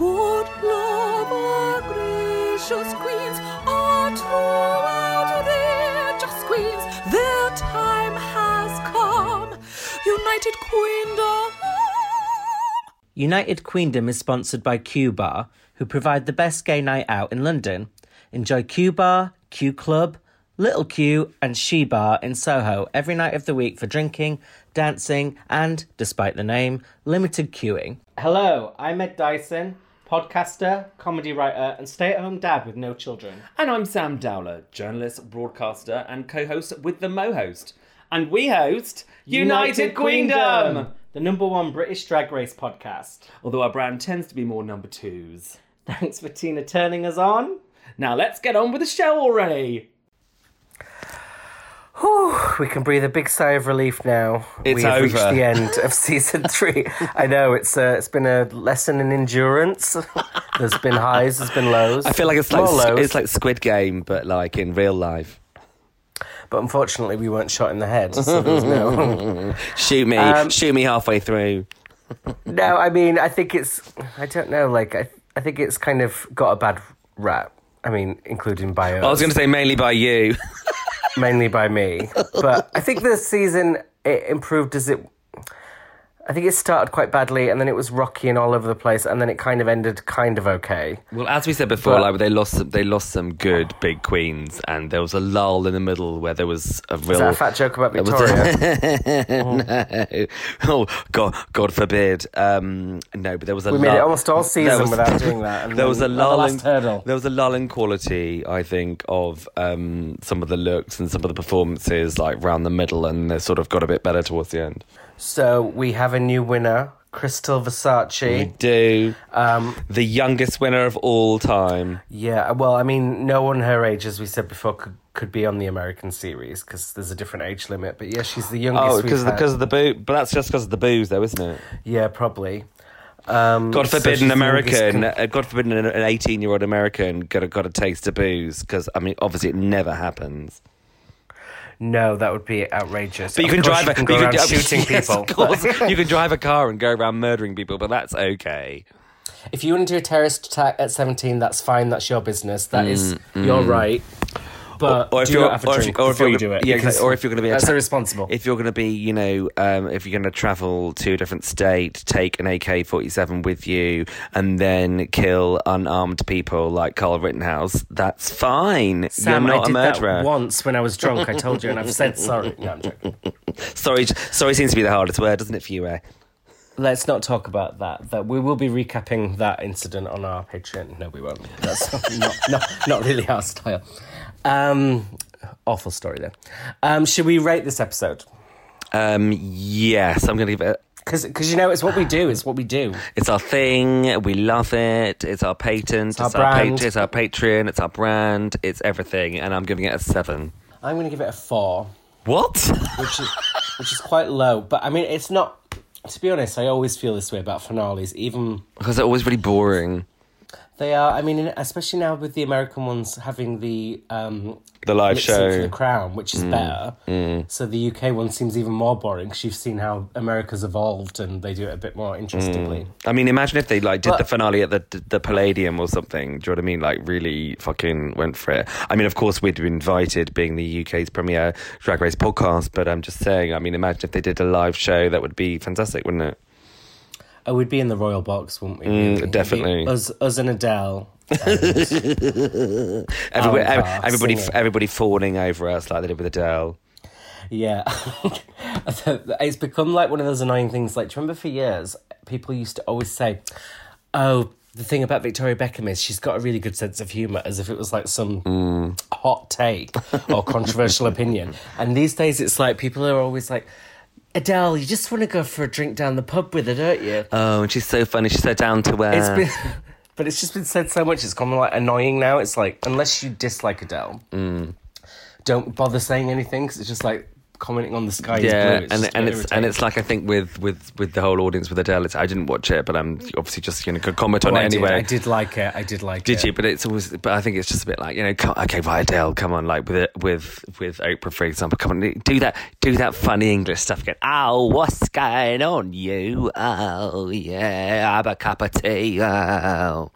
Good love, our gracious queens, are throughout just queens. Their time has come. United Queendom. United Queendom is sponsored by Q Bar, who provide the best gay night out in London. Enjoy Q Bar, Q Club, Little Q, and She Bar in Soho every night of the week for drinking, dancing, and, despite the name, limited queuing. Hello, I'm Ed Dyson, podcaster, comedy writer, and stay at home dad with no children. And I'm Sam Dowler, journalist, broadcaster, and co host with the Mo host. And we host United, Queendom! the number one British drag race podcast. Although our brand tends to be more number twos. Thanks for Tina turning us on. Now let's get on with the show already! Whew, we can breathe a big sigh of relief now. It's we have reached the end of season three. I know it's uh, it's been a lesson in endurance. There's been highs, there's been lows. I feel like it's More like lows, it's like Squid Game, but like in real life. but unfortunately we weren't shot in the head, so there was no. Shoot me, Um, shoot me halfway through. no, I mean I think it's I don't know. Like I I think it's kind of got a bad rap. I mean, including by us. I was going to say mainly by you. mainly by me. But I think this season it improved as it. I think it started quite badly, and then it was rocky and all over the place, and then it kind of ended kind of okay. Well, as we said before, But- like they lost some, they lost some good big queens, and there was a lull in the middle where there was a real. Is that a fat joke about Victoria? no. Oh God, God forbid. Um, no, but there was a. We made it almost all season was- without doing that. There was a lull. in, hurdle. There was a lull in quality, I think, of um, some of the looks and some of the performances, like round the middle, and they sort of got a bit better towards the end. So we have a new winner, Krystal Versace. We do. Um, The youngest winner of all time. yeah, well, I mean, no one her age, as we said before, could could be on the American series because there's a different age limit. But yeah, she's the youngest. Oh, because because of the boo. But that's just because of the booze, though, isn't it? yeah, probably. Um, God forbid she's an American, con- uh, God forbid an an eighteen-year-old American got a, got a taste of booze because I mean, obviously, it never happens. No, that would be outrageous. But you Of can drive. You a, can go you around can- shooting yes, people. Of course, you can drive a car and go around murdering people, but that's okay. If you want to do a terrorist attack at 17, that's fine. That's your business. That is mm, your mm. right. But Mm, Or if you're- or if or if you're you do it. yeah, exactly. Or if you're gonna be that's atta- irresponsible. If you're going to be, you know, um, if you're going to travel to a different state, take an AK-47 with you, and then kill unarmed people like Carl Rittenhouse, that's fine. Sam, you're not I did a murderer. that once when I was drunk. I told you, and I've said sorry. No, I'm joking. Sorry, sorry seems to be the hardest word, doesn't it, for you, eh? Let's not talk about that. That we will be recapping that incident on our Patreon. No, we won't. That's not, not not really our style. Um, awful story there. Um, should we rate this episode? Um, yes, I'm going to give it. Because you know it's what we do. It's what we do. It's our thing. We love it. It's our patent. It's, our our, brand. pat- it's our Patreon. It's our brand. It's everything. And I'm giving it a seven. I'm going to give it a four. What? which is which is quite low. But I mean, it's not. To be honest, I always feel this way about finales. Even because they're always really boring. They are. I mean, especially now with the American ones having the um, The lip sync for show. the Crown, which is mm. better. Mm. So the UK one seems even more boring because you've seen how America's evolved and they do it a bit more interestingly. Mm. I mean, imagine if they like did But- the finale at the the Palladium or something. Do you know what I mean? Like, really fucking went for it. I mean, of course, we'd be invited, being the UK's premier drag race podcast. But I'm just saying. I mean, imagine if they did a live show. That would be fantastic, wouldn't it? Oh, we'd be in the royal box, wouldn't we? Mm, really? It'd be definitely. Us, us and Adele. Everybody, ev- Carr everybody, singing. everybody fawning over us like they did with Adele. Yeah. it's become like one of those annoying things. Like, do you remember for years, people used to always say, oh, the thing about Victoria Beckham is she's got a really good sense of humour, as if it was like some hot take or controversial opinion. And these days, it's like people are always like, Adele, you just want to go for a drink down the pub with her, don't you? Oh, and she's so funny. She's so down to earth. It's been, but it's just been said so much. It's become like annoying now. It's like unless you dislike Adele, mm. don't bother saying anything because it's just like commenting on the sky is yeah, blue. It's and and bit it's and it's like I think with with with the whole audience with Adele, it's, I didn't watch it, but I'm obviously just you know could comment on Oh, it I did- anyway. I did like it. I did like Did it. you? But it's always. But I think it's just a bit like you know. Come, okay, right, Adele, come on, like with it, with with Oprah, for example, come on, do that, do that funny English stuff again. Oh, what's going on, you? Oh, yeah, have a cup of tea. Oh,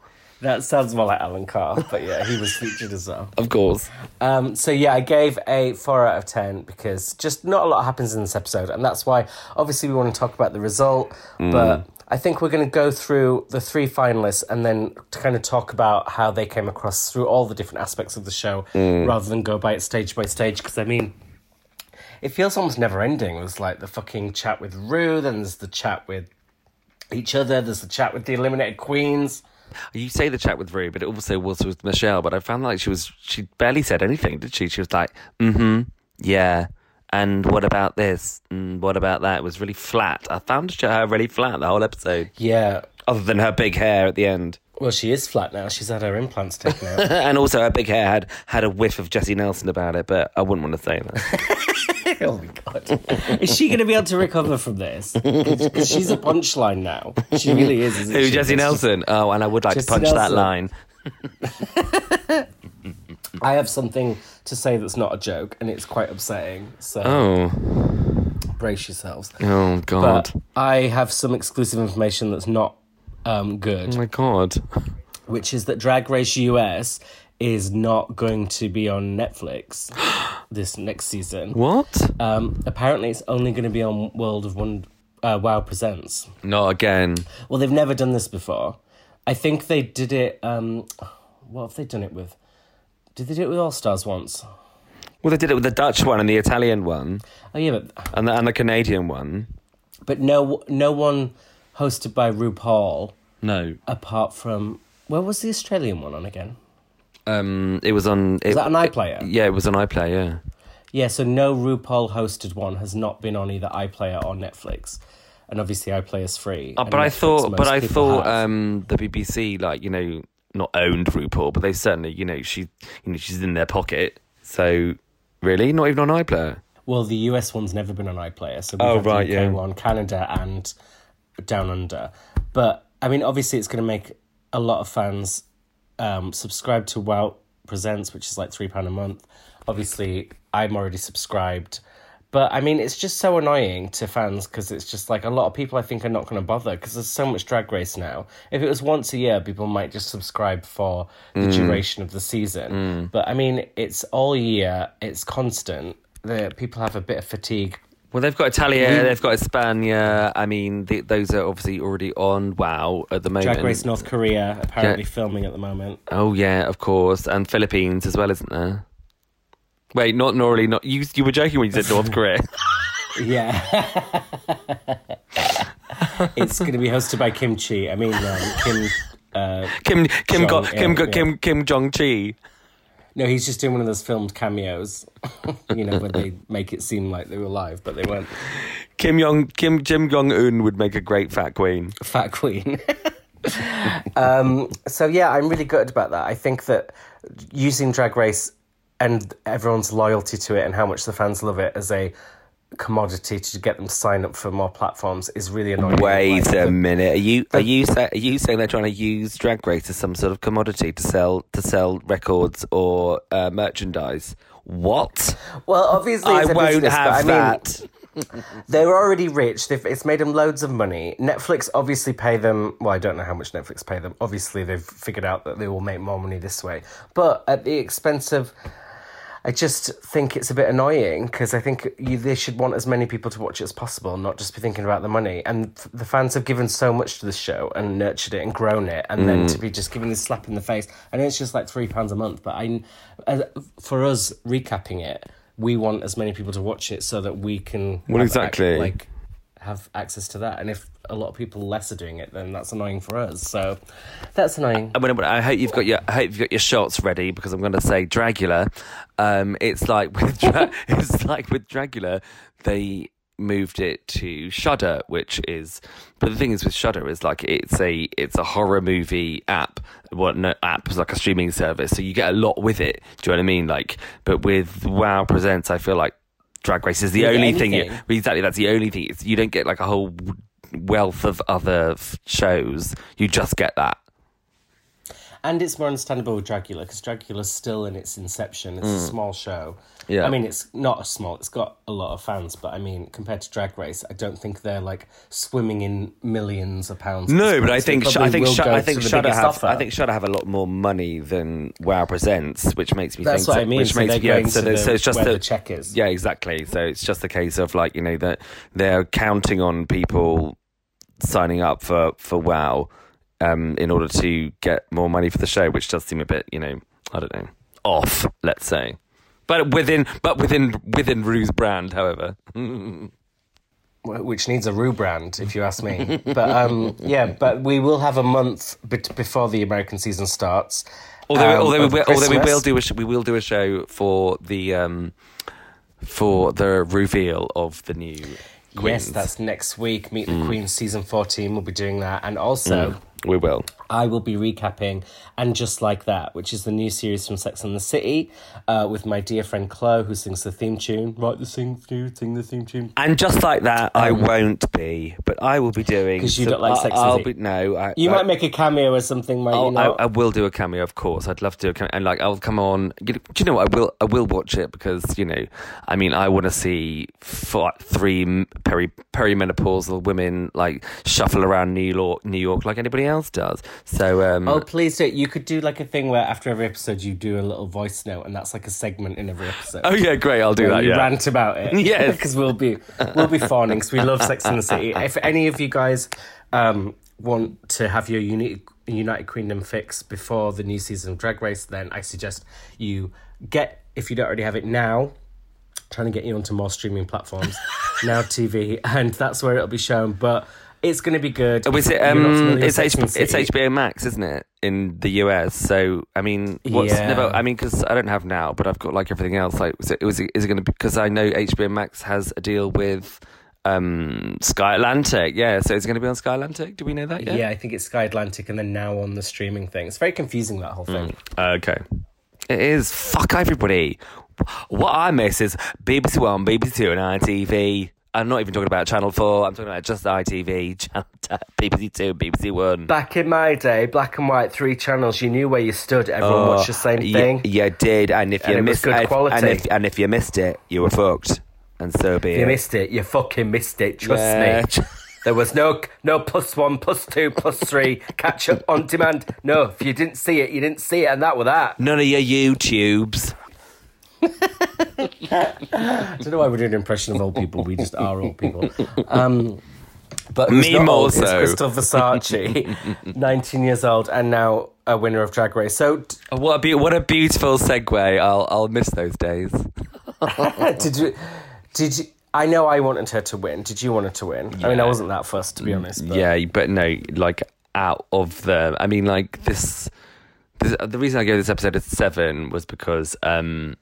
That sounds more like Alan Carr, but yeah, he was featured as well. of course. Um, so yeah, I gave a four out of ten because just not a lot happens in this episode, and that's why obviously we want to talk about the result. But I think we're going to go through the three finalists and then to kind of talk about how they came across through all the different aspects of the show, rather than go by it stage by stage. Because I mean, it feels almost never ending. There's like the fucking chat with Rue, then there's the chat with each other, there's the chat with the eliminated queens. You say the chat with Rue, but it also was with Michelle. But I found like she was she barely said anything, did she? She was like, mm-hmm, yeah. And what about this? And what about that? It was really flat. I found her really flat the whole episode, Yeah. other than her big hair at the end. Well, she is flat now. She's had her implants taken out. and also her big hair had had a whiff of Jesy Nelson about it, but I wouldn't want to say that. oh my god! Is she going to be able to recover from this? Because she's a punchline now. She really is. Isn't Who, she? Just- Nelson? Oh, and I would like Jesy to punch that line. I have something to say that's not a joke, and it's quite upsetting. So Oh, brace yourselves. oh God! But I have some exclusive information that's not um, good, oh my God! which is that Drag Race US is not going to be on Netflix this next season. What? Um, apparently, it's only going to be on World of Wonder. Uh, wow Presents. Not again. Well, they've never done this before. I think they did it. Um, what have they done it with? Did they do it with All Stars once? Well, they did it with the Dutch one and the Italian one Oh yeah, but and the, and the Canadian one. but no no one hosted by RuPaul No, apart from where was the Australian one on again? Um, it was on. It, Is that an iPlayer? Yeah, it was on iPlayer. Yeah. Yeah, so no RuPaul hosted one has not been on either iPlayer or Netflix, and obviously iPlayer's free. Oh, and but I thought, but I thought um, the BBC, like you know, not owned RuPaul, but they certainly, you know, she, you know, she's in their pocket. So, really, not even on iPlayer. Well, the US one's never been on iPlayer, so we Oh, have right, the UK yeah. one, Canada, and Down Under. But I mean, obviously, it's going to make a lot of fans um, subscribe to Wow Presents, which is like three pound a month. Obviously, I'm already subscribed. But I mean, it's just so annoying to fans because it's just like a lot of people I think are not going to bother because there's so much drag race now. If it was once a year, people might just subscribe for the duration of the season. But I mean, it's all year, it's constant. The people have a bit of fatigue. Well, they've got Italia, they've got España. I mean, the, those are obviously already on WoW at the moment. Drag Race North Korea apparently filming at the moment. Oh yeah, of course, and Philippines as well, isn't there? Wait, not Norley. Not you. You were joking when you said North Korea. Yeah. it's going to be hosted by Kim Chi. I mean, um, Kim. Uh, Kim Kim Jong, Go, Kim yeah, Go. Kim Kim Jong Chi. No, he's just doing one of those filmed cameos, you know, where they make it seem like they were live, but they weren't. Kim Jong Kim Jim Jong Un would make a great fat queen. Fat Queen. um, so yeah, I'm really good about that. I think that using Drag Race and everyone's loyalty to it and how much the fans love it as a commodity to get them to sign up for more platforms is really annoying. Wait Like, a minute. Are you are you sa- are you saying they're trying to use Drag Race as some sort of commodity to sell to sell records or uh, merchandise? What? Well, obviously, I it's a won't business, have but I mean, that. They're already rich. They've, it's made them loads of money. Netflix obviously pay them. Well, I don't know how much Netflix pay them. Obviously, they've figured out that they will make more money this way, but at the expense of. I just think it's a bit annoying because I think you, they should want as many people to watch it as possible, not just be thinking about the money. And f- the fans have given so much to the show and nurtured it and grown it, and then mm. to be just giving this slap in the face. I know it's just like three pounds a month, but I, for us recapping it, we want as many people to watch it so that we can Well, have exactly. ac- like have access to that. And if a lot of people less are doing it, then that's annoying for us. So that's annoying. I, mean, I hope you've got your I hope you've got your shots ready because I'm going to say Dragula. Um, it's like with Dra- it's like with Dragula, they moved it to Shudder, which is. But the thing is with Shudder is like it's a it's a horror movie app. What no app is like a streaming service, so you get a lot with it. Do you know what I mean? Like, but with Wow Presents, I feel like Drag Race is the You only thing. You, exactly, that's the only thing. It's, you don't get like a whole wealth of other f- shows. You just get that. And it's more understandable with Dragula because Dragula's still in its inception. It's a small show. Mm. Yeah. I mean, it's not a small. It's got a lot of fans, but I mean, compared to Drag Race, I don't think they're like swimming in millions of pounds. No, but I think Sh- I think Sh- I think Shudder have. I think Shudder have a lot more money than Wow presents, which makes me That's think what I mean. Which so makes they're yeah, going so, to the, so it's just where the check is. Yeah, exactly. So it's just a case of like you know that they're counting on people signing up for for WoW um, in order to get more money for the show, which does seem a bit you know I don't know off, let's say. But within but within within Rue's brand, however. which needs a Rue brand, if you ask me. but um, yeah, but we will have a month bet- before the American season starts. Although, um, although, we although we will do a sh- we will do a show for the um, for the reveal of the new queens. Yes, that's next week. Meet the Mm. Queen season 14. We'll be doing that. And also, we will. I will be recapping And Just Like That, which is the new series from Sex and the City uh, with my dear friend Chloe, who sings the theme tune. Write the sing, sing the theme tune. And just like that, I won't be, but I will be doing 'Cause you some- don't like Sex and the City. be no. I, You I, might make a cameo or something, might you I'll, I. I will do a cameo, of course. I'd love to do a cameo, and like I'll come on. You know, do you know what? I will. I will watch it because you know, I mean, I want to see four, three peri perimenopausal women like shuffle around New York, New York like anybody else does. So, um, Oh, please do. You could do like a thing where after every episode you do a little voice note, and that's like a segment in every episode. oh yeah, great. I'll do that. you Yeah. rant about it. Yes. because we'll be we'll be fawning because we love Sex and the City. If any of you guys um, want to have your United United Queendom fix before the new season of Drag Race, then I suggest you get if you don't already have it now. Trying to get you onto more streaming platforms, now TV, and that's where it'll be shown. But it's going to be good. Oh, is it? Um, it's H- it's HBO Max, isn't it? In the US. So I mean, what's Yeah. never? I mean, because I don't have now, but I've got like everything else. Like, was it? Was it? Is it going to? be Because I know HBO Max has a deal with um Sky Atlantic. Yeah. So it's going to be on Sky Atlantic. Do we know that yet? Yeah, I think it's Sky Atlantic, and then now on the streaming thing. It's very confusing that whole thing. Okay. It is. Fuck everybody. What I miss is BBC One, BBC Two, and ITV. I'm not even talking about Channel Four. I'm talking about just ITV, Channel BBC Two, BBC One. Back in my day, black and white, three channels. You knew where you stood. Everyone oh, watched the same y- thing. You did, and if And you missed good if- quality. and if and if you missed it, you were fucked. And so be it. You missed it, you fucking missed it. Trust Yeah. me. There was no no plus one, plus two, plus three catch up on demand. No, if you didn't see it, you didn't see it, and that was that. None of your YouTubes. I don't know why we're doing an impression of old people. We just are old people. Um, but Me not more old so. Krystal Versace, 19 years old, and now a winner of Drag Race. So, d- Oh, What a be- what a beautiful segue. I'll I'll miss those days. did you? Did you? I know I wanted her to win. Did you want her to win? I mean, I wasn't that fussed, to be honest. But Yeah, but no, like out of the. I mean, like this. this the reason I gave this episode a seven was because um,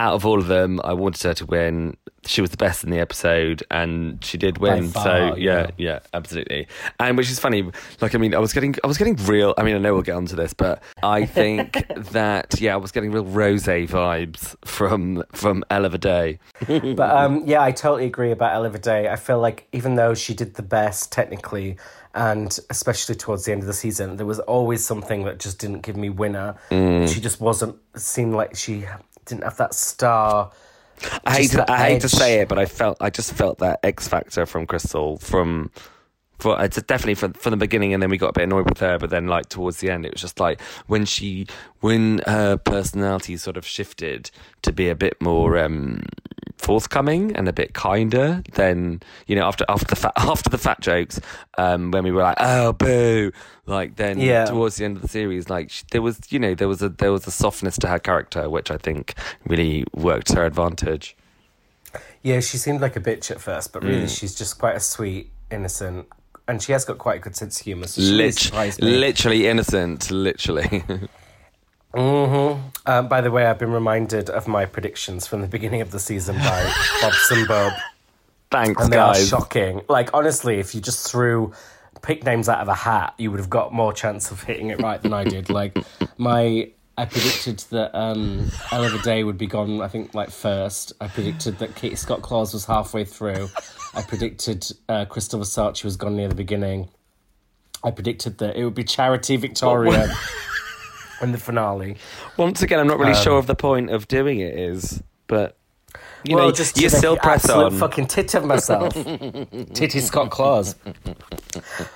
out of all of them, I wanted her to win. She was the best in the episode, and she did win. far, so yeah, yeah. yeah, absolutely. And which is funny. Like, I mean, I was getting, I was getting real. I mean, I know we'll get onto this, but I think that yeah, I was getting real rose vibes from from Ella Vaday. But um, yeah, I totally agree about Ella Vaday. I feel like even though she did the best technically, and especially towards the end of the season, there was always something that just didn't give me winner. She just wasn't. Seemed like she didn't have that star. I hate to, I hate to say it, but I felt I just felt that X factor from Krystal from for it's definitely from from the beginning, and then we got a bit annoyed with her, but then like towards the end, it was just like when she when her personality sort of shifted to be a bit more um forthcoming and a bit kinder then you know after after the fat after the fat jokes um when we were like oh boo like then Yeah. towards the end of the series like she, there was you know there was a there was a softness to her character which i think really worked to her advantage Yeah, she seemed like a bitch at first, but really Mm. she's just quite a sweet, innocent, and she has got quite a good sense of humour. So Lit- literally innocent literally Um, by the way, I've been reminded of my predictions from the beginning of the season by Bobson Bob. thanks and they are shocking. Like honestly, if you just threw pick names out of a hat, you would have got more chance of hitting it right than I did. Like my I predicted that um, Ella Vaday would be gone. I think like first. I predicted that Kitty Scott-Claus was halfway through. I predicted uh, Krystal Versace was gone near the beginning. I predicted that it would be Charity Victoria in the finale. Once again, I'm not really Um, sure of the point of doing it is, but you well, know, just you still press on. fucking tit of myself. Titty Scott Claus.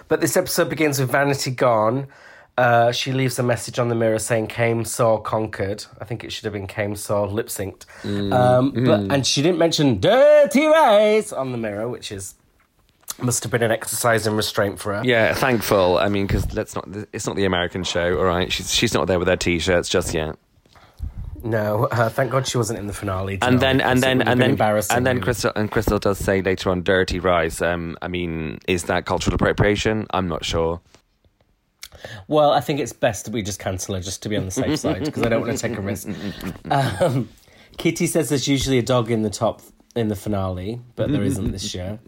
But this episode begins with Vanity gone. Uh, she leaves a message on the mirror saying "Came, saw, conquered." I think it should have been "Came, saw, lip synced." Mm. Um, but and she didn't mention "dirty race" on the mirror, which is must have been an exercise in restraint for her. Yeah, thankful. I mean, because let's not. It's not the American show, all right. She's she's not there with her t-shirts just yet. No, uh, thank God she wasn't in the finale. And then and and 'cause it then and then embarrassing. and then. Krystal and Krystal does say later on, "Dirty rice." Um, I mean, is that cultural appropriation? I'm not sure. Well, I think it's best that we just cancel her just to be on the safe side because I don't want to take a risk. Um, Kitty says there's usually a dog in the top in the finale, but there isn't this year,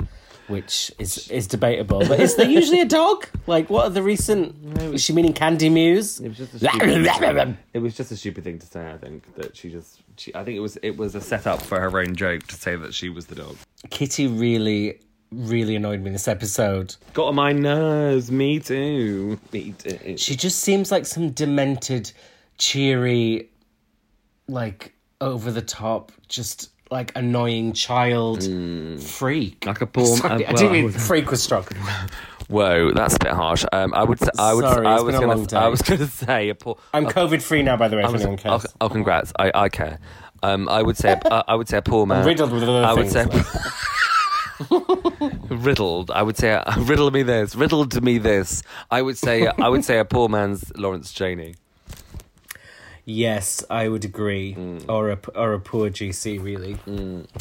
which is is debatable. But is there usually a dog? Like, what are the recent? Is she meaning Kandy Muse? It was just a stupid, it was just a stupid thing to say. I think that she just. She, I think it was it was a setup for her own joke to say that she was the dog. Kitty really, really annoyed me this episode. Got on my nerves. Me too. Me too. She just seems like some demented, cheery, like over the top, just like annoying child freak. Like a poor- Sorry, uh, I didn't well, I mean would- freak was strong. Whoa, that's a bit harsh. Um, I would. Say, I would. Sorry, I was gonna. I was going to say a poor. I'm COVID free now, by the way. If I was- anyone oh, cares. oh, congrats! I, I care. Um, I would say. uh, I would say a poor man. I'm riddled with other I would things, say. riddled. I would say. Uh, riddle me this. Riddled to me this. I would say. I would say a poor man's Lawrence Chaney. Yes, I would agree. Mm. Or a or a poor GC, really.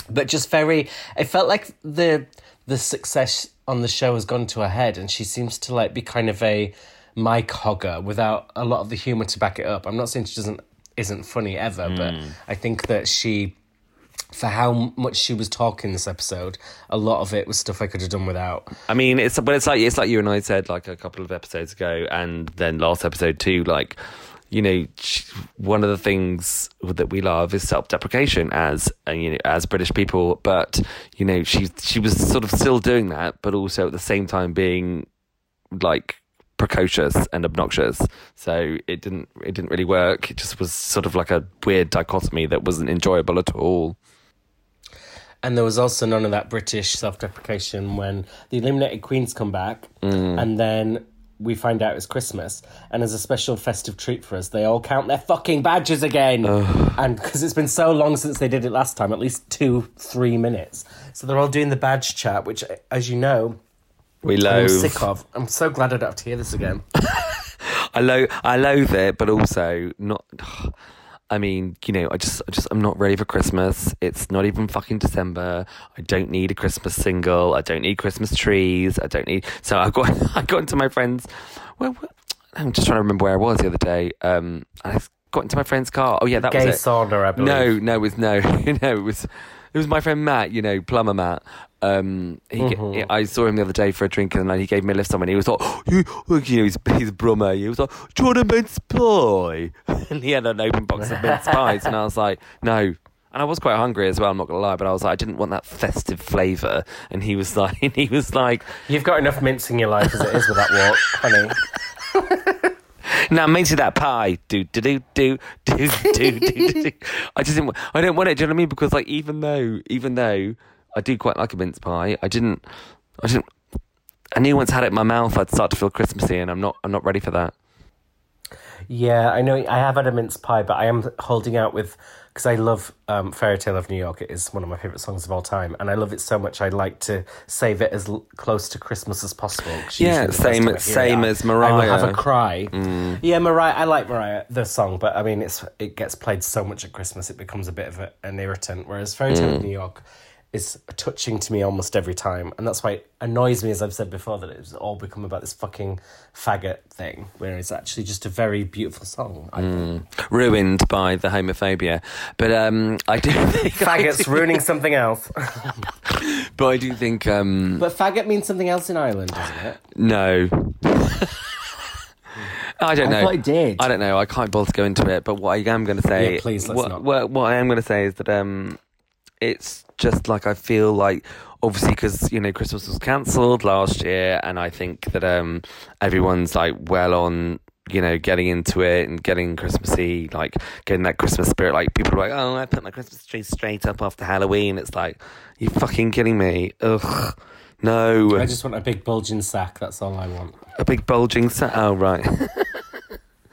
But just very. It felt like the the success on the show has gone to her head, and she seems to like be kind of a mic hogger without a lot of the humor to back it up. I'm not saying she doesn't isn't funny ever, but Mm. I think that she. For how much she was talking this episode, a lot of it was stuff I could have done without. I mean, it's but it's like it's like you and I said like a couple of episodes ago, and then last episode too. Like, you know, one of the things that we love is self-deprecation as uh, you know as British people. But you know, she she was sort of still doing that, but also at the same time being like precocious and obnoxious. So it didn't it didn't really work. It just was sort of like a weird dichotomy that wasn't enjoyable at all. And there was also none of that British self deprecation when the eliminated queens come back mm. and then we find out it's Christmas. And as a special festive treat for us, they all count their fucking badges again. And because it's been so long since they did it last time, at least two, three minutes. So they're all doing the badge chat, which, as you know, We I'm loathe. sick of. I'm so glad I don't have to hear this again. I lo- I loathe it, but also not. I mean, you know, I just, I just, I'm not ready for Christmas. It's not even fucking December. I don't need a Christmas single. I don't need Christmas trees. I don't need. So I got, I got into my friend's. Well, I'm just trying to remember where I was the other day. Um, I got into my friend's car. Oh yeah, that Gay was it. sauna, I believe. No, no, it was no, no, it was it was my friend Matt, you know, plumber Matt. Um, he, Mm-hmm. I saw him the other day for a drink, and then he gave me a lift somewhere. And he was like, oh, you, you know, he's, he's a brummer. He was like, do you want a mince pie? and he had an open box of mince pies, and I was like, no. And I was quite hungry as well. I'm not gonna lie, but I was like, I didn't want that festive flavour. And he was like, he was like, You've got enough mints in your life as it is with that walk, honey. Now it that pie. Do do do do do do do. I just didn't. I don't want it. Do you know what I mean? Because like even though even though I do quite like a mince pie, I didn't. I didn't. I knew once I had it in my mouth, I'd start to feel Christmassy, and I'm not. I'm not ready for that. Yeah, I know. I have had a mince pie, but I am holding out with because I love um, "Fairy Tale of New York." It is one of my favorite songs of all time, and I love it so much. I like to save it as l- close to Christmas as possible. Yeah, usually the first same- same as I will have a cry. Yeah, Mariah. I like Mariah the song, but I mean, it's it gets played so much at Christmas, it becomes a bit of a, an irritant. Whereas "Fairy Tale of New York." Is touching to me almost every time, and that's why it annoys me, as I've said before, that it's all become about this fucking faggot thing, where it's actually just a very beautiful song. I think. Ruined by the homophobia, but um, I do think Faggots do- ruining something else. But I do think um, But faggot means something else in Ireland, doesn't it? no. I don't I know. thought it did. I don't know. I can't bother to go into it. But what I am going to say, Yeah, please, let's what, not. What, what I am going to say is that um, it's just like I feel like obviously because you know Christmas was cancelled last year, and I think that um, everyone's like well on. You know, getting into it and getting Christmassy, like getting that Christmas spirit. Like people are like, "Oh, I put my Christmas tree straight up after Halloween." It's like, you fucking kidding me? Ugh, no. I just want a big bulging sack. That's all I want. A big bulging sack. Oh, right.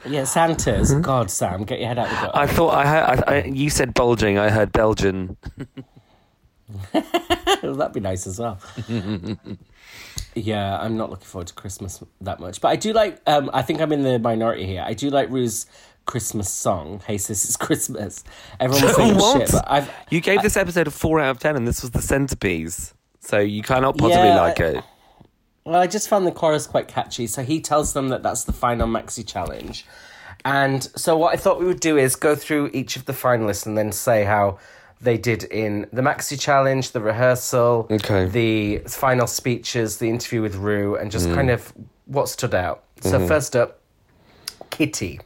Yeah, Santa's. God, Sam, get your head out the gutter. I thought I heard. I, I, you said bulging. I heard Belgian. That'd be nice as well. yeah, I'm not looking forward to Christmas that much, but I do like. Um, I think I'm in the minority here. I do like Rue's Christmas song. Hey sis, it's Christmas. Everyone was saying What? shit, but I've You gave this episode a four out of ten, and this was the centerpiece. So you cannot possibly Yeah, like it. Well, I just found the chorus quite catchy. So he tells them that that's the final maxi challenge. And so what I thought we would do is go through each of the finalists and then say how they did in the maxi challenge, the rehearsal, Okay. the final speeches, the interview with Rue, and just mm. kind of what stood out. So mm-hmm. first up, Kitty.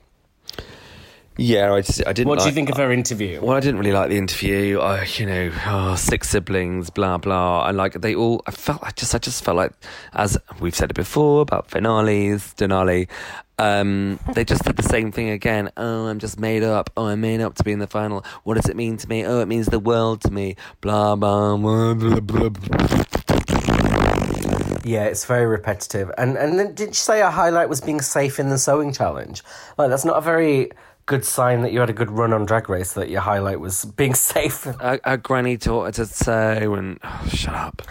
Yeah, I just I didn't. What do you think of her interview? Well, I didn't really like the interview. I, you know, oh, six siblings, blah blah. And like they all, I felt, I just, I just felt like, as we've said it before about finales, Denali, um, they just did the same thing again. Oh, I'm just made up. Oh, I'm made up to be in the final. What does it mean to me? Oh, it means the world to me. Blah blah blah blah. blah, blah. Yeah, it's very repetitive. And and then did you say a highlight was being safe in the sewing challenge? Like that's not a very good sign that you had a good run on Drag Race. That your highlight was being safe. Our, our granny taught her to sew, and oh, shut up.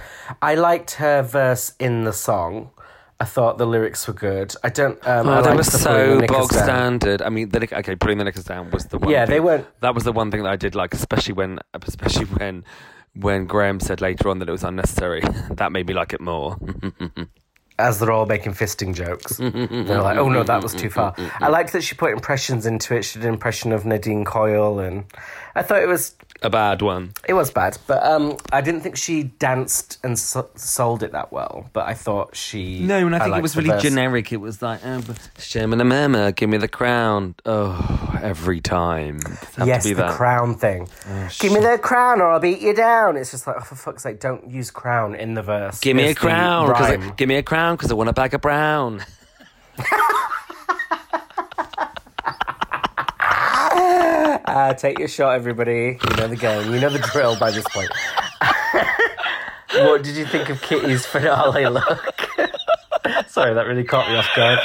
I liked her verse in the song. I thought the lyrics were good. I don't. Um, I Oh, they liked were so the bog down. standard. I mean, the, okay, putting the knickers down was the one. Yeah, thing- they weren't- That was the one thing that I did like, especially when, especially when, when Graham said later on that it was unnecessary. that made me like it more. As they're all making fisting jokes, they're like, "Oh no, that was too far." I liked that she put impressions into it. She did an impression of Nadine Coyle, and I thought it was A bad one. It was bad, but um, I didn't think she danced and so- sold it that well. But I thought she. No, and I think it was really verse. generic. It was like, oh, Sherman and Murmur, give me the crown. Oh, every time. Does it have Yes, to be the that? crown thing. Give me the crown, or I'll beat you down. It's just like, oh, for fuck's sake, don't use crown in the verse. Give me a It's the crown. 'cause I, give me a crown because I want a bag of brown. Uh, take your shot, everybody. You know the game. You know the drill by this point. what did you think of Kitty's finale look? Sorry, that really caught me off guard.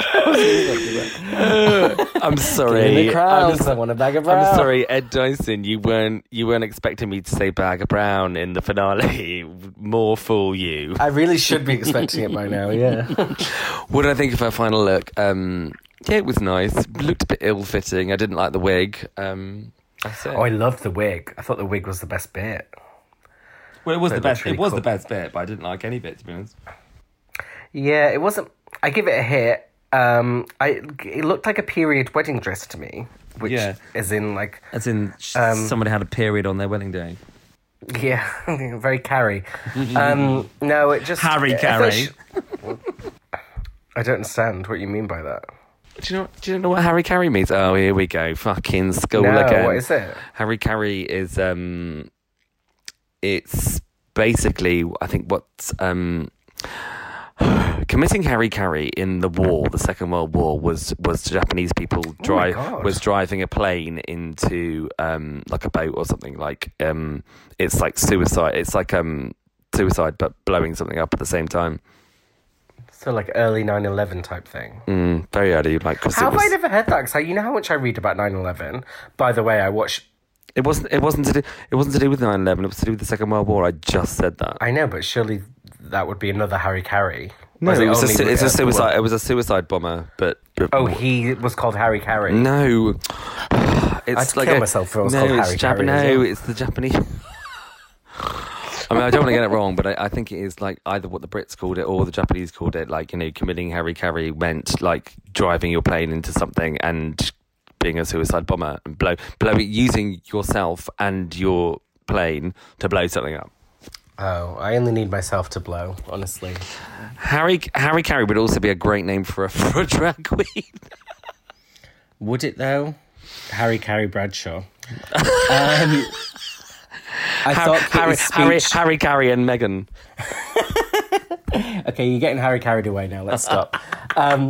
I'm sorry. crown, I'm 'cause I want a bag of brown. I'm sorry, Ed Dyson. You weren't you weren't expecting me to say bag of brown in the finale. More fool you. I really should be expecting it by now, yeah. What did I think of her final look? Um, yeah, it was nice. Looked a bit ill fitting. I didn't like the wig. Um, that's. Oh, I loved the wig. I thought the wig was the best bit. well, it was it the best. really it was cool. the best bit, but I didn't like any bit to be honest. Yeah, it wasn't. I give it a hit. Um, I it looked like a period wedding dress to me, which Yeah. is in like As in, Um, somebody had a period on their wedding day. yeah, very Carrie. Um, no, it just Harry I thought Carey. she- I don't understand what you mean by that. Do you know? Do you know what Harry Carey means? Oh, here we go. Fucking school no, again. what is it? Harry Carey is um it's basically I think what's um committing Harry Carey in the war, the Second World War was was Japanese people drive God. was driving a plane into um like a boat or something like um it's like suicide it's like um suicide but blowing something up at the same time. So like early 9-11 type thing. Mm, very early like How have I never heard that? Because you know how much I read about 9-11? By the way, I watch. it wasn't it wasn't to do it wasn't to do with 9/11 it was to do with the Second World War. I just said that. I know, but surely that would be another Harry Carey. No, it was a, only su- it's a suicide. It was a suicide bomber, but, but Oh, he was called Harry Carey. no, it's I'd like kill a, myself was no, Harry Jap- Carey No, well. it's the Japanese. I mean, I don't want to get it wrong, but I, I think it is like either what the Brits called it or the Japanese called it. Like you know, committing Harry Carey meant like driving your plane into something and being a suicide bomber and blow, blow using yourself and your plane to blow something up. Oh, I only need myself to blow, honestly. Harry Harry Carey would also be a great name for a for a drag queen. Would it though? Harry Carey Bradshaw. um, I Har- thought Harry, Harry. Harry, Carey, and Meghan. Okay, you're getting Harry carried away now. Let's stop. um,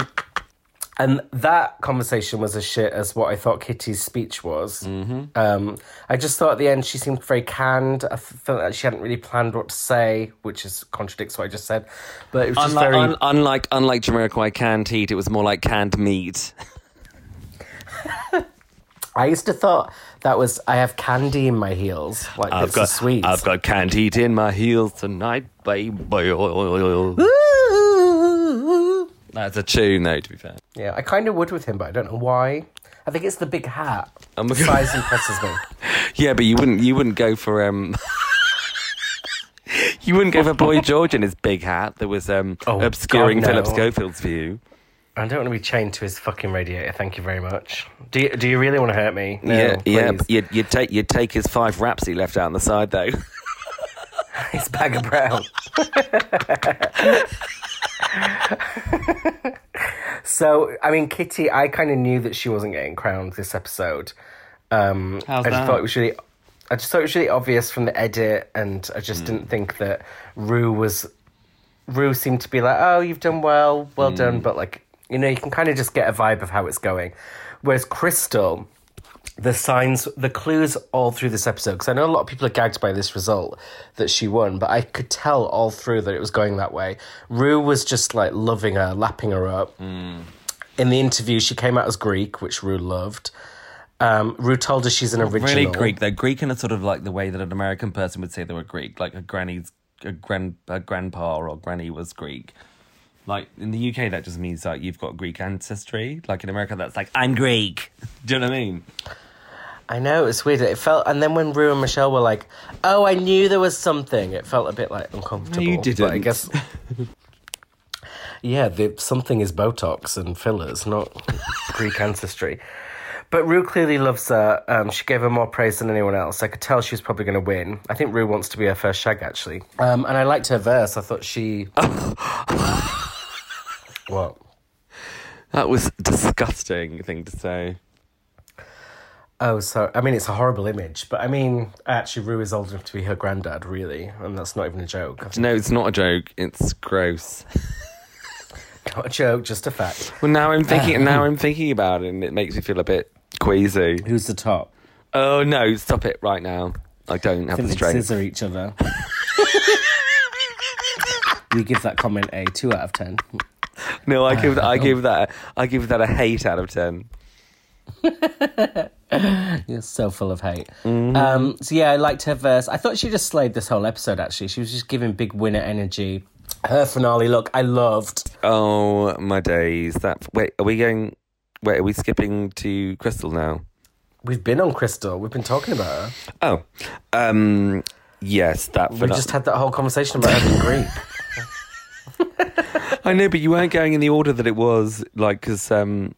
and that conversation was as shit as what I thought Kitty's speech was. Mm-hmm. Um, I just thought at the end she seemed very canned. I felt like she hadn't really planned what to say, which is contradicts what I just said. But it was just Unlike, very. un- unlike, unlike Jamiroquai canned heat, it was more like canned meat. I used to thought that was I have candy in my heels, like I've got, sweets. I've got heat in my heels tonight, baby. That's a tune, though. To be fair, Yeah, I kind of would with him, but I don't know why. I think it's the big hat. Oh my the size impresses me. yeah, but you wouldn't, you wouldn't go for um. You wouldn't go for Boy George in his big hat that was um, Oh, obscuring God, no. Philip Schofield's view. I don't want to be chained to his fucking radiator. Thank you very much. Do you, do you really want to hurt me? No, yeah, yeah. please. but You'd, you'd take you'd take his five wraps he left out on the side though. His bag of brown. so, I mean, Kitty, I kind of knew that she wasn't getting crowned this episode. Um, How's I just that? thought it was really, I just thought it was really obvious from the edit, and I just didn't think that Rue was. Rue seemed to be like, "Oh, you've done well, well done," but like, you know, you can kind of just get a vibe of how it's going. Whereas Krystal, the signs, the clues all through this episode, because I know a lot of people are gagged by this result that she won, but I could tell all through that it was going that way. Rue was just like loving her, lapping her up. In the interview, she came out as Greek, which Rue loved. Um, Rue told her she's an original. Really Greek. They're Greek in a sort of like the way that an American person would say they were Greek, like a granny's a grand a grandpa or granny was Greek. Like in the UK, that just means like you've got Greek ancestry. Like in America, that's like I'm Greek. Do you know what I mean? I know it's weird. It felt, and then when Rue and Michelle were like, "Oh, I knew there was something," it felt a bit like uncomfortable. you didn't. I guess, yeah, the something is Botox and fillers, not Greek ancestry. But Rue clearly loves her. Um, she gave her more praise than anyone else. I could tell she was probably going to win. I think Rue wants to be her first shag, actually. Um, and I liked her verse. I thought she. what? That was a disgusting thing to say. Oh, so I mean, it's a horrible image, but I mean, actually, Rue is old enough to be her granddad, really, and that's not even a joke. No, it's not a joke. It's gross. Not a joke, just a fact. Well, now I'm thinking. Uh, now I'm thinking about it, and it makes me feel a bit queasy. Who's the top? Oh no! Stop it right now. I don't have I think the they strength. scissor each other. we give that comment a two out of ten. No, I give that. I give that. I give that a hate out of ten. You're so full of hate. Mm-hmm. Um, so yeah, I liked her verse. I thought she just slayed this whole episode. Actually, she was just giving big winner energy. Her finale look, I loved. Oh my days! That wait, are we going? Wait, are we skipping to Krystal now? We've been on Krystal. We've been talking about her. Oh, um, yes, that. We just had that whole conversation about her being Greek. I know, but you weren't going in the order that it was, like because um,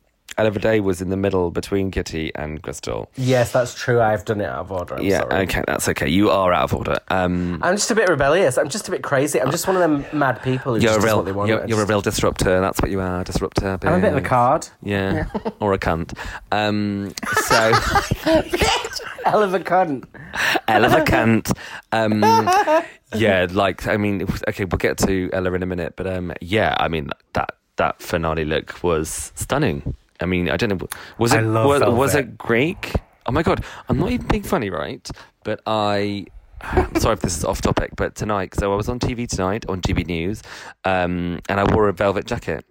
Day was in the middle between Kitty and Krystal. Yes, that's true. I've done it out of order. I'm yeah, sorry. okay, that's okay. You are out of order. Um, I'm just a bit rebellious. I'm just a bit crazy. I'm just one of them mad people who you're just a real, what they want. you're, you're a real disruptor. That's what you are, disruptor. I'm a bit of a card. Yeah, or a cunt. Um, so. Hell of a cunt. Ella the cunt. Um, yeah, like I mean, okay, we'll get to Ella in a minute, but um, yeah, I mean that that finale look was stunning. I mean, I don't know, was it I love was, was it Greek? Oh my god, I'm not even being funny, right? But I. I'm sorry if this is off topic, but tonight, so I was on TV tonight on GB News, um, and I wore a velvet jacket,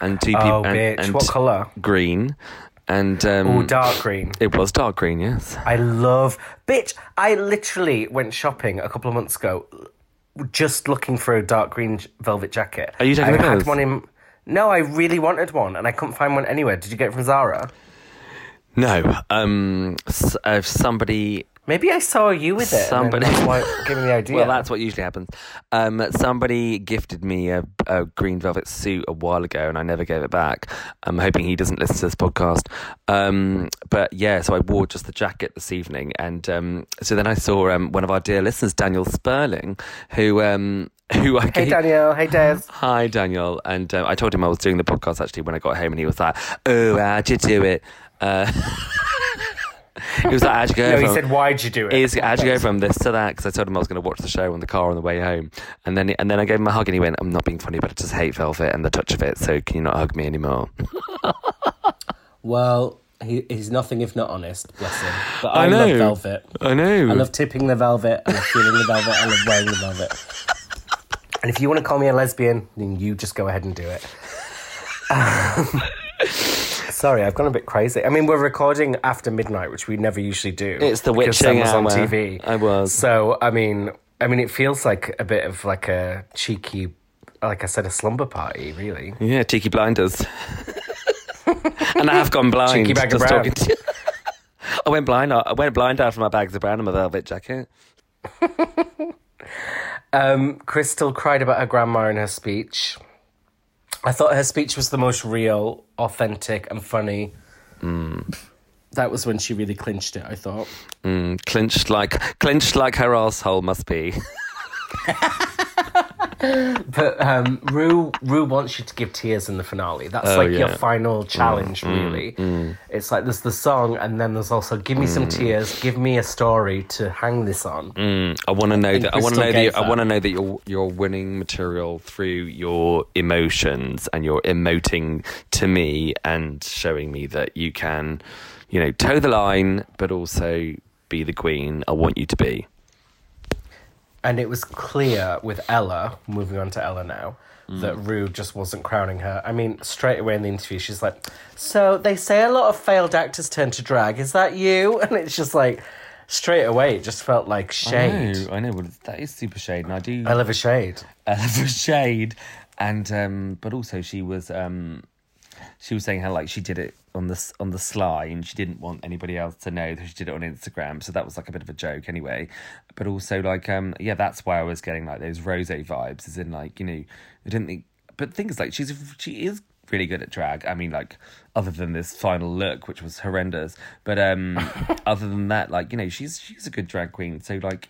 and two people, Oh, and, bitch. and what colour? green, and um, Oh, dark green. It was dark green, yes. I love. Bitch, I literally went shopping a couple of months ago just looking for a dark green velvet jacket. Are you taking I had one in. No, I really wanted one and I couldn't find one anywhere. Did you get it from Zara? No, um, s- uh, somebody. Maybe I saw you with it. Somebody- And then that's why gave me the idea. Well, that's what usually happens. Um, somebody gifted me a, a green velvet suit a while ago, and I never gave it back. I'm hoping he doesn't listen to this podcast. Um, but yeah, so I wore just the jacket this evening, and um, so then I saw um, one of our dear listeners, Daniel Sperling, who um, who I Hey gave- Daniel, hey Des. Hi, Daniel. And um, I told him I was doing the podcast actually when I got home, and he was like, "Oh, how'd you do it?" Uh, he was like, "How'd you go?" No, he said, "Why'd you do it?" He's, how'd you go from this to that? Because I told him I was going to watch the show on the car on the way home, and then and then I gave him a hug, and he went, "I'm not being funny, but I just hate Velvet and the touch of it. So can you not hug me anymore?" Well, he, he's nothing if not honest, bless him. But I I, love velvet. I know. I love tipping the velvet. I love feeling the velvet. I love wearing the velvet. And if you want to call me a lesbian, then you just go ahead and do it. Um, sorry, I've gone a bit crazy. I mean, we're recording after midnight, which we never usually do. It's the witching was on hour. TV. I was. So, I mean, I mean, it feels like a bit of like a cheeky, like I said, a slumber party, really. Yeah, cheeky blinders. and I have gone blind. Cheeky bag of brown. talking to you. I went blind. I went blind after my bags of brown and my velvet jacket. Um, Krystal cried about her grandma in her speech. I thought her speech was the most real, authentic, and funny. That was when she really clinched it. I thought. Mm, clinched like clinched like her asshole must be. But um, Rue, Rue wants you to give tears in the finale. That's Oh, like your final challenge, really. It's like there's the song, and then there's also give me some tears, give me a story to hang this on. Mm, I want to know that. I want to know that. I want to know that you're you're winning material through your emotions and you're emoting to me and showing me that you can, you know, toe the line, but also be the queen I want you to be. And it was clear with Ella, moving on to Ella now, Mm. that Rue just wasn't crowning her. I mean, straight away in the interview, she's like, So they say a lot of failed actors turn to drag. Is that you? And it's just like, straight away, it just felt like shade. I know. Well, that is super shade, and I do. I love a shade. I love a shade, and um, but also she was um, she was saying how like she did it on the on the sly, and she didn't want anybody else to know that she did it on Instagram. So that was like a bit of a joke, anyway. But also like um, yeah, that's why I was getting like those rose vibes, as in like you know, I didn't think. But things like she's she is really good at drag. I mean, like other than this final look, which was horrendous, but um, other than that, like you know, she's she's a good drag queen. So like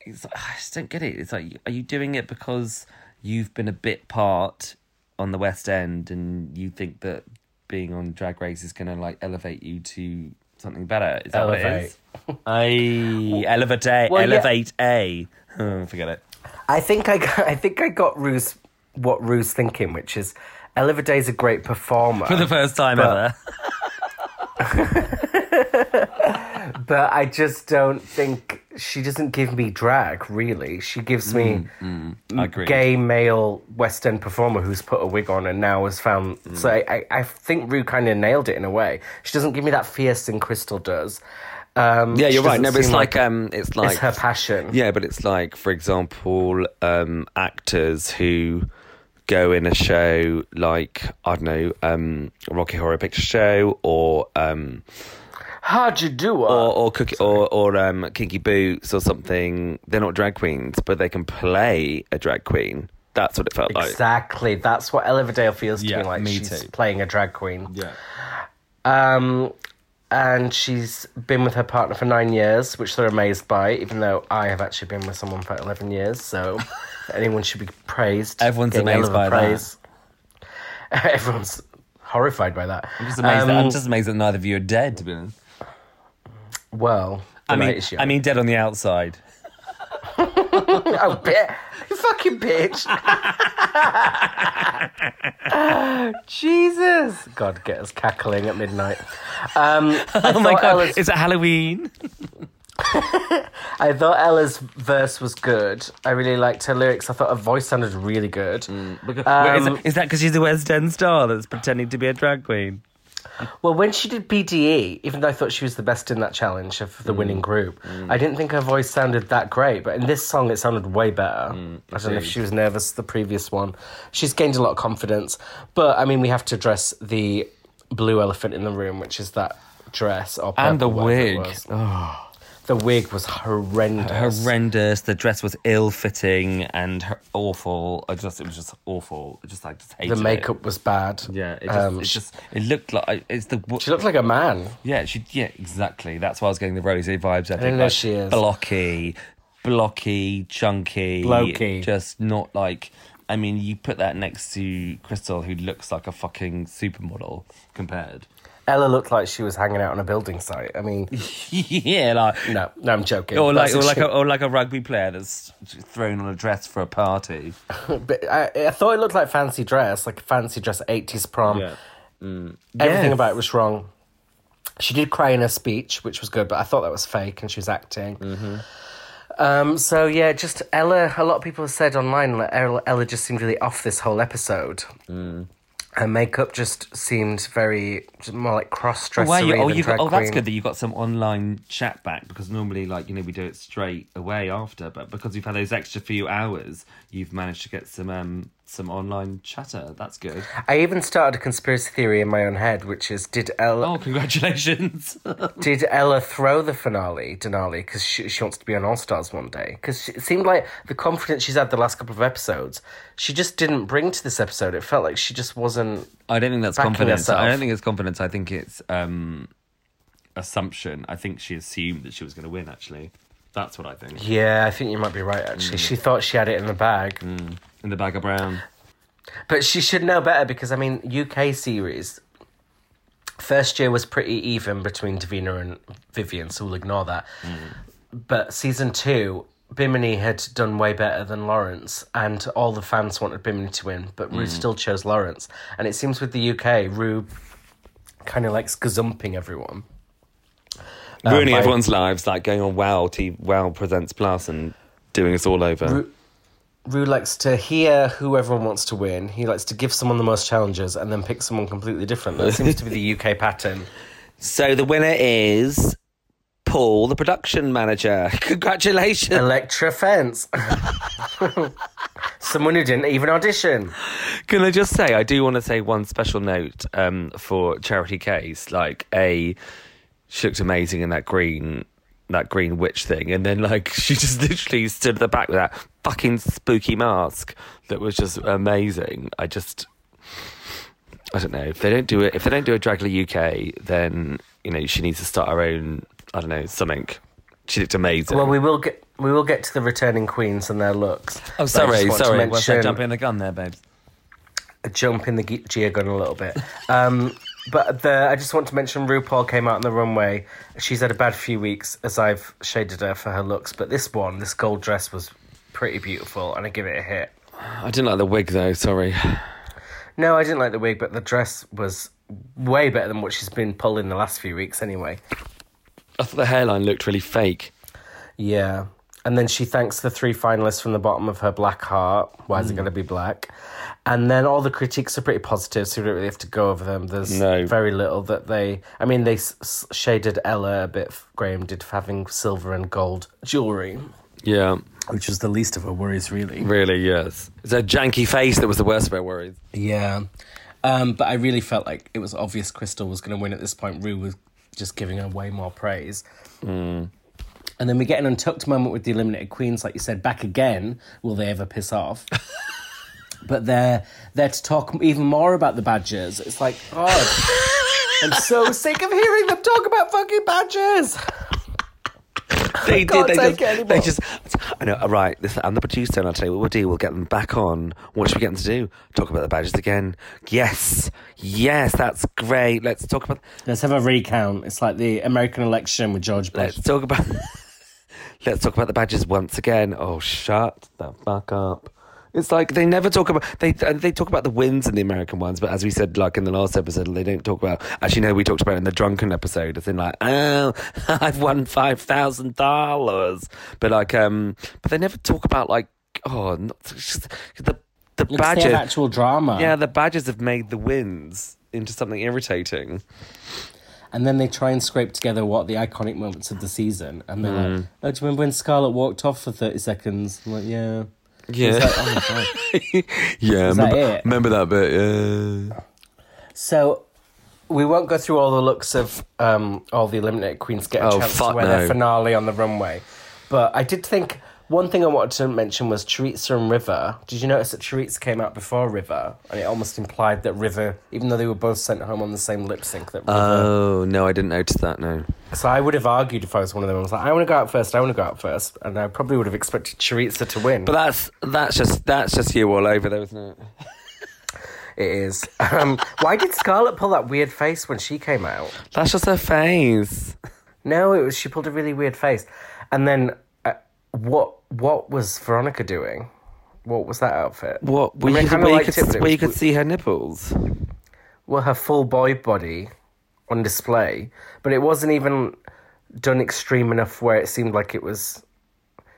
it's like, I just don't get it. It's like, are you doing it because you've been a bit part on the West End and you think that being on Drag Race is going to like elevate you to something better? Is that what it is? I elevate A, Well, yeah. elevate A. Oh, forget it. I think I got, I think I got Rue's what Rue's thinking, which is Ella Vaday's a great performer. For the first time But- ever. but I just don't think she doesn't give me drag. Really, she gives me I agree. gay male West End performer who's put a wig on and now has found. Mm. So I, I, think Rue kind of nailed it in a way. She doesn't give me that fierce thing Krystal does. Um, Yeah, you're right. No, but it's seem like, um, it's like it's her passion. Yeah, but it's like, for example, um, actors who go in a show like I don't know, um, Rocky Horror Picture Show or um, How'd you do it? or or cookie, or or um, Kinky Boots or something. They're not drag queens, but they can play a drag queen. That's what it felt like. Exactly. That's what Ella Vaday feels to Yeah, me like. me she's too. playing a drag queen. Yeah. Um, and she's been with her partner for nine years, which they're amazed by, even though I have actually been with someone for 11 years. So anyone should be praised. Everyone's Getting amazed Ella by that. Everyone's horrified by that. I'm just amazed. that, Um, I'm just amazed that neither of you are dead. To be honest, Well, I mean. I mean, dead on the outside. oh, bitch. you fucking bitch. Jesus. God, get us cackling at midnight. Um, Oh my god! Ella's- Is it Halloween? I thought Ella's verse was good. I really liked her lyrics. I thought her voice sounded really good. Is, Um, is that because she's a West End star that's pretending to be a drag queen? Well, when she did BDE, even though I thought she was the best in that challenge of the Mm. winning group, I didn't think her voice sounded that great. But in this song, it sounded way better. Mm, I don't know if she was nervous the previous one. She's gained a lot of confidence. But I mean, we have to address the blue elephant in the room, which is that dress or And the purple, whatever it wig. was. The wig was horrendous. horrendous. The dress was ill fitting and her- awful. I just it was just awful. I just like just hated the makeup was bad. It. Yeah, it just, Um, it she- just it looked like it's the she looked like a man. yeah she yeah exactly. That's why I was getting the rosy vibes. I, think know like she is. blocky, blocky, chunky, Blokey. just not like. I mean, you put that next to Krystal, who looks like a fucking supermodel compared. Ella looked like she was hanging out on a building site. I mean, yeah, like no, no, I'm joking. or like or like a or like a rugby player that's thrown on a dress for a party. But I, I thought it looked like fancy dress, like a fancy dress, eighties prom. Yeah. Mm. Everything Yes. about it was wrong. She did cry in her speech, which was good, but I thought that was fake, and she was acting. Mm-hmm. Um, so yeah, just Ella. A lot of people have said online that Ella, Ella just seemed really off this whole episode. Mm. Her makeup just seemed very just more like cross Oh, dresser. you, oh, you oh, that's good that you got some online chat back because normally, like you know, we do it straight away after, but because we've had those extra few hours, you've managed to get some um some online chatter. That's good. I even started a conspiracy theory in my own head, which is: Did Ella Oh, congratulations! did Ella throw the finale, Denali, because she, she wants to be on All Stars one day? Because it seemed like the confidence she's had the last couple of episodes, she just didn't bring to this episode. It felt like she just wasn't. I don't think that's confidence. I don't think it's confidence. I think it's um assumption. I think she assumed that she was going to win. Actually, that's what I think. Yeah, I think you might be right. Actually, mm. she thought she had it in the bag, mm. In the bag of brown. but she should know better. Because I mean, UK series. First year was pretty even between Davina and Vivienne, so we'll ignore that. Mm. But season two, Bimini had done way better than Lawrence, and all the fans wanted Bimini to win, but Rue still chose Lawrence. And it seems with the UK, Rue kind of likes gazumping everyone. Ruining by- everyone's lives, like going on Wow, T- Wow Presents Plus and doing us all over. Rue, Rue likes to hear who everyone wants to win. He likes to give someone the most challenges and then pick someone completely different. That seems to be the UK pattern. So the winner is Paul, the production manager. Congratulations. Elektra Fence. someone who didn't even audition. Can I just say, I do want to say one special note um, for Charity Case. Like, A, she looked amazing in that green. That green witch thing, and then like she just literally stood at the back with that fucking spooky mask that was just amazing. I just, I don't know if they don't do it. If they don't do a Dragula UK, then you know she needs to start her own. I don't know something. She looked amazing. Well, we will get we will get to the returning queens and their looks. oh, But I sorry, just want sorry. Was I jumping the gun there, babes? jump in the Ge- gun a little bit. Um, but the, I just want to mention RuPaul came out on the runway. She's had a bad few weeks, as I've shaded her for her looks. But this one, this gold dress, was pretty beautiful, and I give it a hit. I didn't like the wig though. Sorry. No, I didn't like the wig, but the dress was way better than what she's been pulling the last few weeks, anyway. I thought the hairline looked really fake. Yeah. And then she thanks the three finalists from the bottom of her black heart. Why is it going to be black? And then all the critiques are pretty positive, so we don't really have to go over them. There's No. very little that they. I mean, they s- shaded Ella a bit. Graham did for having silver and gold jewelry, Yeah, which was the least of her worries, really. really, yes. It's a janky face that was the worst of her worries. Yeah. Um, but I really felt like it was obvious Krystal was going to win at this point. Rue was just giving her way more praise. And then we get an untucked moment with the eliminated queens, like you said, back again. Will they ever piss off? but they're there to talk even more about the badgers. It's like, God, I'm so sick of hearing them talk about fucking badgers. They can't did. They take just, they just. I know. all Right. Listen, I'm the producer, and I'll tell you what we'll do. We'll get them back on. What should we get them to do? Talk about the badges again. Yes. Yes. That's great. Let's talk about. Let's have a recount. It's like the American election with George Bush. Let's talk about. Let's talk about the badges once again. Oh, shut the fuck up. It's like they never talk about they they talk about the wins in the American ones, but as we said, like in the last episode, they don't talk about. Actually, no, we talked about it in the drunken episode. It's in like, oh, I've won five thousand dollars, but like, um, but they never talk about like, oh, not, it's just, the the have badges. actual drama. Yeah, the badges have made the wins into something irritating. And then they try and scrape together what the iconic moments of the season. And they're like, Mm. oh, do you remember when Scarlett walked off for 30 seconds? I'm like, yeah. Yeah, like, oh yeah. That remember, it? remember that bit? Yeah. So we won't go through all the looks of um, all the eliminated queens get a Oh, chance to wear no. their finale on the runway. But I did think One thing I wanted to mention was Choriza and River. Did you notice that Choriza came out before River? And it almost implied that River, even though they were both sent home on the same lip sync, that River. Oh no, I didn't notice that. No. so I would have argued if I was one of them. I was like, I want to go out first, I want to go out first. And I probably would have expected Choriza to win. But that's that's just that's just you all over, though, isn't it? it is. Um, why did Scarlett pull that weird face when she came out? That's just her face. No, it was she pulled a really weird face. And then what what was Veronica doing? What was that outfit? What? I mean, you, where, you, could, it, where you could see her nipples. well, her full boy body on display, but it wasn't even done extreme enough where it seemed like it was.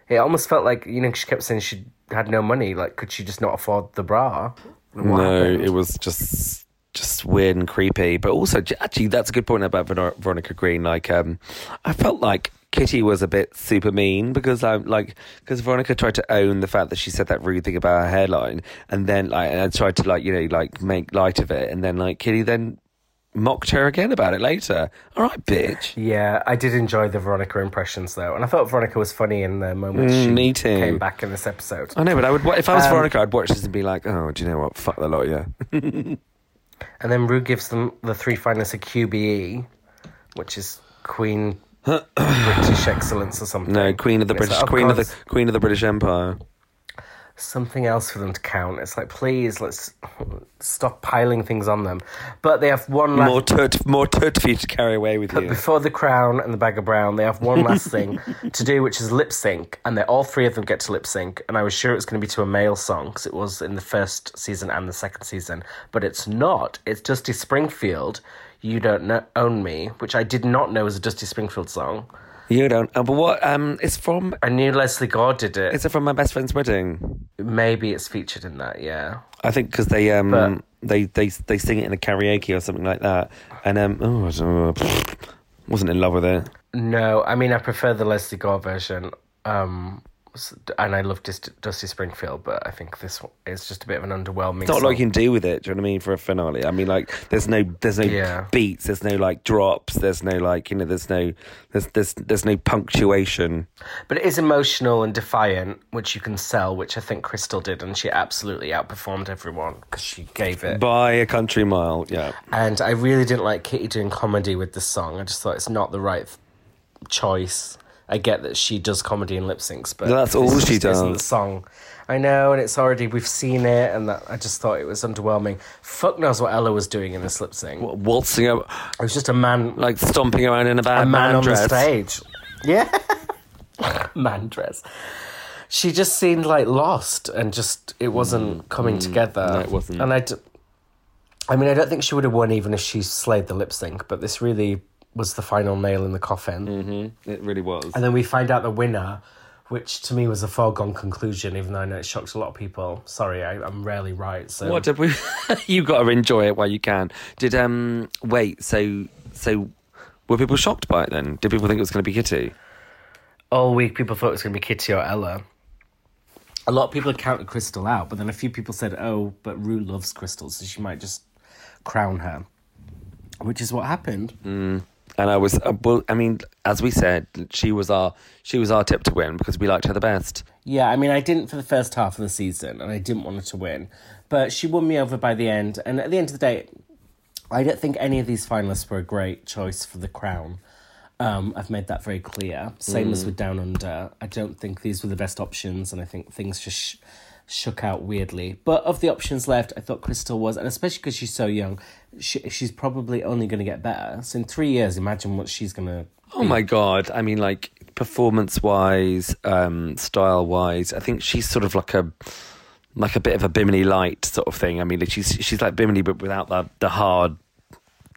It almost felt like you know she kept saying she had no money. Like, could she just not afford the bra? What no, happened? it was just just weird and creepy. But also, actually, that's a good point about Veronica Green. Like, um, I felt like Kitty was a bit super mean because I'm like because Veronica tried to own the fact that she said that rude thing about her hairline, and then like and I tried to like you know like make light of it, and then like Kitty then mocked her again about it later. All right, bitch. Yeah, I did enjoy the Veronica impressions though, and I thought Veronica was funny in the moment Mm, she me too. came back in this episode. I know, but I would if I was Um, Veronica, I'd watch this and be like, oh, do you know what? Fuck the lot, yeah. And then Rue gives them the three finalists a QBE, which is Queen British Excellence or something. No, Queen of the And British, like, oh, Queen of the Queen of the British Empire. something else for them to count. It's like, please, let's stop piling things on them. But they have one last More tut, more tut for you to carry away with But you. before the crown and the bag of brown, they have one last thing to do, which is lip sync, and they all three of them get to lip sync. And I was sure it was going to be to a male song because it was in the first season and the second season, but it's not. It's Dusty Springfield. You don't know, own me, which I did not know was a Dusty Springfield song. You don't. Uh, but what? Um, it's from. I knew Lesley Gore did it. Is it from my best friend's wedding? Maybe it's featured in that. Yeah. I think because they um But- they they they sing it in a karaoke or something like that. And um, oh, I don't know, wasn't in love with it. No, I mean I prefer the Lesley Gore version. Um, and I love Dusty, Dusty Springfield, but I think this is just a bit of an underwhelming. It's not song. like you can do with it. Do you know what I mean? For a finale, I mean, like, there's no, there's no Yeah. beats, there's no like drops, there's no like, you know, there's no, there's there's there's no punctuation. But it is emotional and defiant, which you can sell, which I think Krystal did, and she absolutely outperformed everyone because she gave it. By a country mile, yeah. and I really didn't like Kitty doing comedy with this song. I just thought it's not the right choice. I get that she does comedy and lip syncs, but That's all she does. isn't the song. I know, and it's already we've seen it, and that I just thought it was underwhelming. Fuck knows what Ella was doing in this lip sync. Wa- Waltzing up, It was just a man, like stomping around in a bad a man, on dress. the stage. Yeah, man dress. She just seemed like lost, and just it wasn't coming together. Mm. no, it wasn't. And I, d- I mean, I don't think she would have won even if she slayed the lip sync. But this really was the final nail in the coffin. Mm-hmm. It really was. And then we find out the winner, which to me was a foregone conclusion. Even though I know it shocked a lot of people. Sorry, I, I'm rarely right. So What did we? you got to enjoy it while you can. Did um wait? So so were people shocked by it then? Did people think it was going to be Kitty? all week people thought it was going to be Kitty or Ella. A lot of people had counted Krystal out, but then a few people said, "Oh, but Rue loves Krystal, so she might just crown her," which is what happened. And I was uh, well. I mean, as we said, she was our she was our tip to win because we liked her the best. Yeah, I mean, I didn't for the first half of the season, and I didn't want her to win, but she won me over by the end. And at the end of the day, I don't think any of these finalists were a great choice for the crown. Um, I've made that very clear. Same as with Down Under. I don't think these were the best options, and I think things just sh- shook out weirdly. But of the options left, I thought Krystal was, and especially because she's so young, she, she's probably only going to get better. So in three years, imagine what she's going to. Oh my god! I mean, like performance wise, um, style wise, I think she's sort of like a like a bit of a Bimini light sort of thing. I mean, she's she's like Bimini, but without the the hard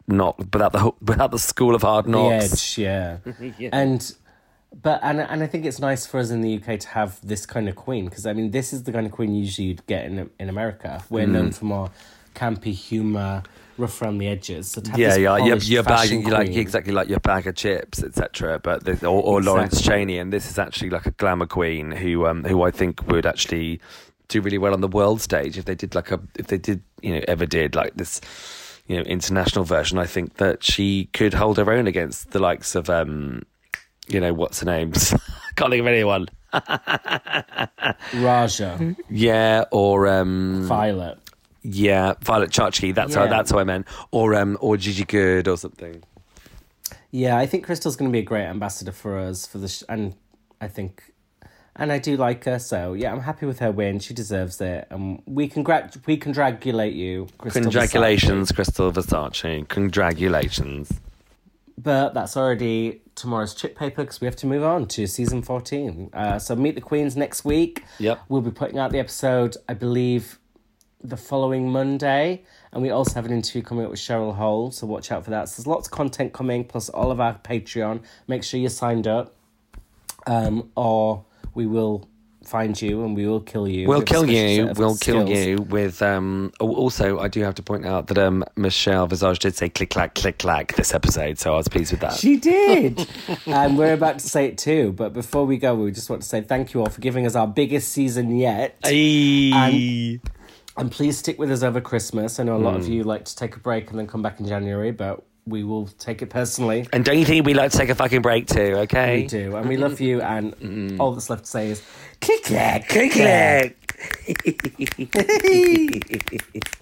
knock, without the without the school of hard the knocks. edge, yeah. And but and and I think it's nice for us in the UK to have this kind of queen because I mean this is the kind of queen usually you'd get in in America. We're Mm. known for more campy humor, rough around the edges. So Yeah, yeah, your, your bag, like exactly like your bag of chips, etc. But the, or, or Lawrence Chaney, and this is actually like a glamour queen who, um, who I think would actually do really well on the world stage if they did like a, if they did, you know, ever did like this, you know, international version. I think that she could hold her own against the likes of, um, you know, what's her names? Can't think of anyone. Raja, Yeah, or um, Violet. yeah, Violet Chachki. That's how that's what I meant. Or um, or Gigi Goode or something. Yeah, I think Krystal's going to be a great ambassador for us for the sh- and I think and I do like her, so yeah, I'm happy with her win. She deserves it, and we congrat we congratulate you, Krystal. Congratulations, Krystal Versace. Congratulations. But that's already tomorrow's chip paper because we have to move on to season fourteen. Uh, so meet the queens next week. Yep. we'll be putting out the episode, I believe, the following Monday, and we also have an interview coming up with Cheryl Hole, so watch out for that. So there's lots of content coming, plus all of our Patreon. Make sure you're signed up, um, or we will find you and we will kill you. We'll kill you. We'll kill you with. Um, oh, also, I do have to point out that um, Michelle Visage did say click clack click clack this episode, so I was pleased with that. She did. and we're about to say it too. But before we go, we just want to say thank you all for giving us our biggest season yet. Ayy. And please stick with us over Christmas. I know a lot of Hmm. you like to take a break and then come back in January, but we will take it personally. And don't you think we like to take a fucking break too? Okay. We do. And we love you. And all that's left to say is click, Click click, clack. clack.